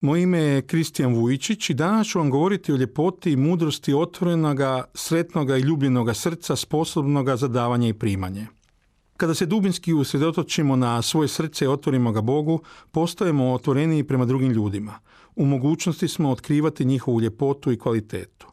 Moje ime je Kristijan Vujičić i danas ću vam govoriti o ljepoti i mudrosti otvorenoga, sretnoga i ljubljenoga srca sposobnoga za davanje i primanje. Kada se dubinski usredotočimo na svoje srce i otvorimo ga Bogu, postajemo otvoreniji prema drugim ljudima. U mogućnosti smo otkrivati njihovu ljepotu i kvalitetu.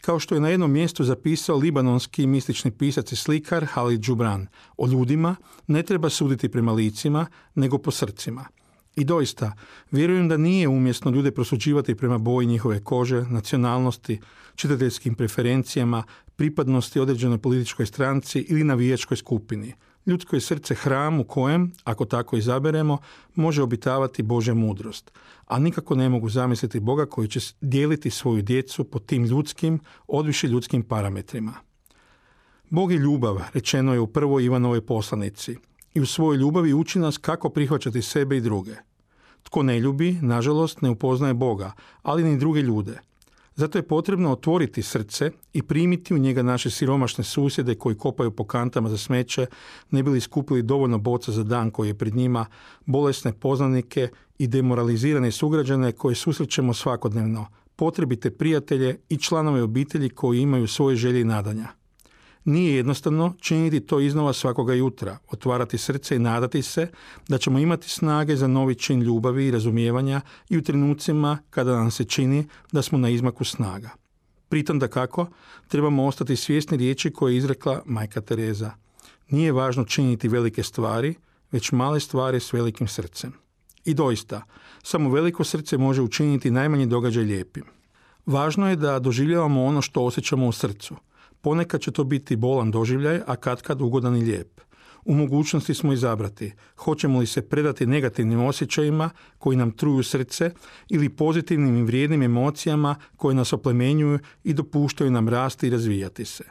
Kao što je na jednom mjestu zapisao libanonski mistični pisac i slikar Halid Džubran, o ljudima ne treba suditi prema licima, nego po srcima – i doista, vjerujem da nije umjesno ljude prosuđivati prema boji njihove kože, nacionalnosti, čitateljskim preferencijama, pripadnosti određenoj političkoj stranci ili navijačkoj skupini. Ljudsko je srce hram u kojem, ako tako izaberemo, može obitavati Božja mudrost, a nikako ne mogu zamisliti Boga koji će dijeliti svoju djecu po tim ljudskim, odviše ljudskim parametrima. Bog je ljubav, rečeno je u prvoj Ivanovoj poslanici, i u svojoj ljubavi uči nas kako prihvaćati sebe i druge. Tko ne ljubi, nažalost, ne upoznaje Boga, ali ni druge ljude. Zato je potrebno otvoriti srce i primiti u njega naše siromašne susjede koji kopaju po kantama za smeće, ne bili skupili dovoljno boca za dan koji je pred njima, bolesne poznanike i demoralizirane sugrađane koje susrećemo svakodnevno, potrebite prijatelje i članove obitelji koji imaju svoje želje i nadanja. Nije jednostavno činiti to iznova svakoga jutra, otvarati srce i nadati se da ćemo imati snage za novi čin ljubavi i razumijevanja i u trenucima kada nam se čini da smo na izmaku snaga. Pritom da kako, trebamo ostati svjesni riječi koje je izrekla majka Tereza. Nije važno činiti velike stvari, već male stvari s velikim srcem. I doista, samo veliko srce može učiniti najmanji događaj lijepim. Važno je da doživljavamo ono što osjećamo u srcu – Ponekad će to biti bolan doživljaj, a kad kad ugodan i lijep. U mogućnosti smo izabrati hoćemo li se predati negativnim osjećajima koji nam truju srce ili pozitivnim i vrijednim emocijama koje nas oplemenjuju i dopuštaju nam rasti i razvijati se.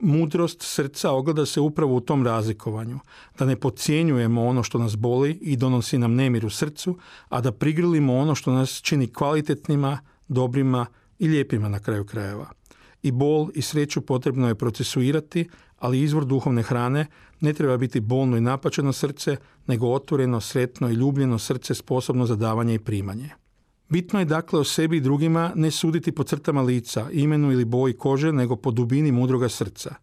Mudrost srca ogleda se upravo u tom razlikovanju, da ne podcjenjujemo ono što nas boli i donosi nam nemir u srcu, a da prigrilimo ono što nas čini kvalitetnima, dobrima i lijepima na kraju krajeva i bol i sreću potrebno je procesuirati, ali izvor duhovne hrane ne treba biti bolno i napačeno srce, nego otvoreno, sretno i ljubljeno srce sposobno za davanje i primanje. Bitno je dakle o sebi i drugima ne suditi po crtama lica, imenu ili boji kože, nego po dubini mudroga srca.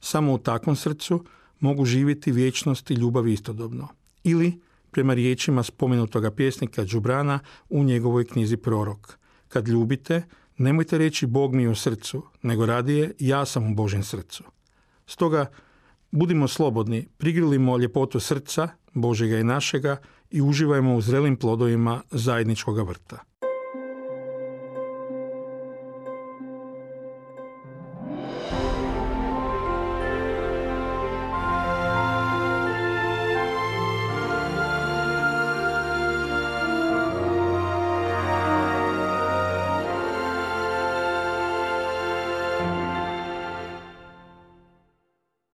Samo u takvom srcu mogu živjeti vječnost i ljubav istodobno. Ili, prema riječima spomenutoga pjesnika Đubrana u njegovoj knjizi Prorok. Kad ljubite, Nemojte reći Bog mi u srcu, nego radije ja sam u Božjem srcu. Stoga budimo slobodni, prigrilimo ljepotu srca, Božega i našega i uživajmo u zrelim plodovima zajedničkoga vrta.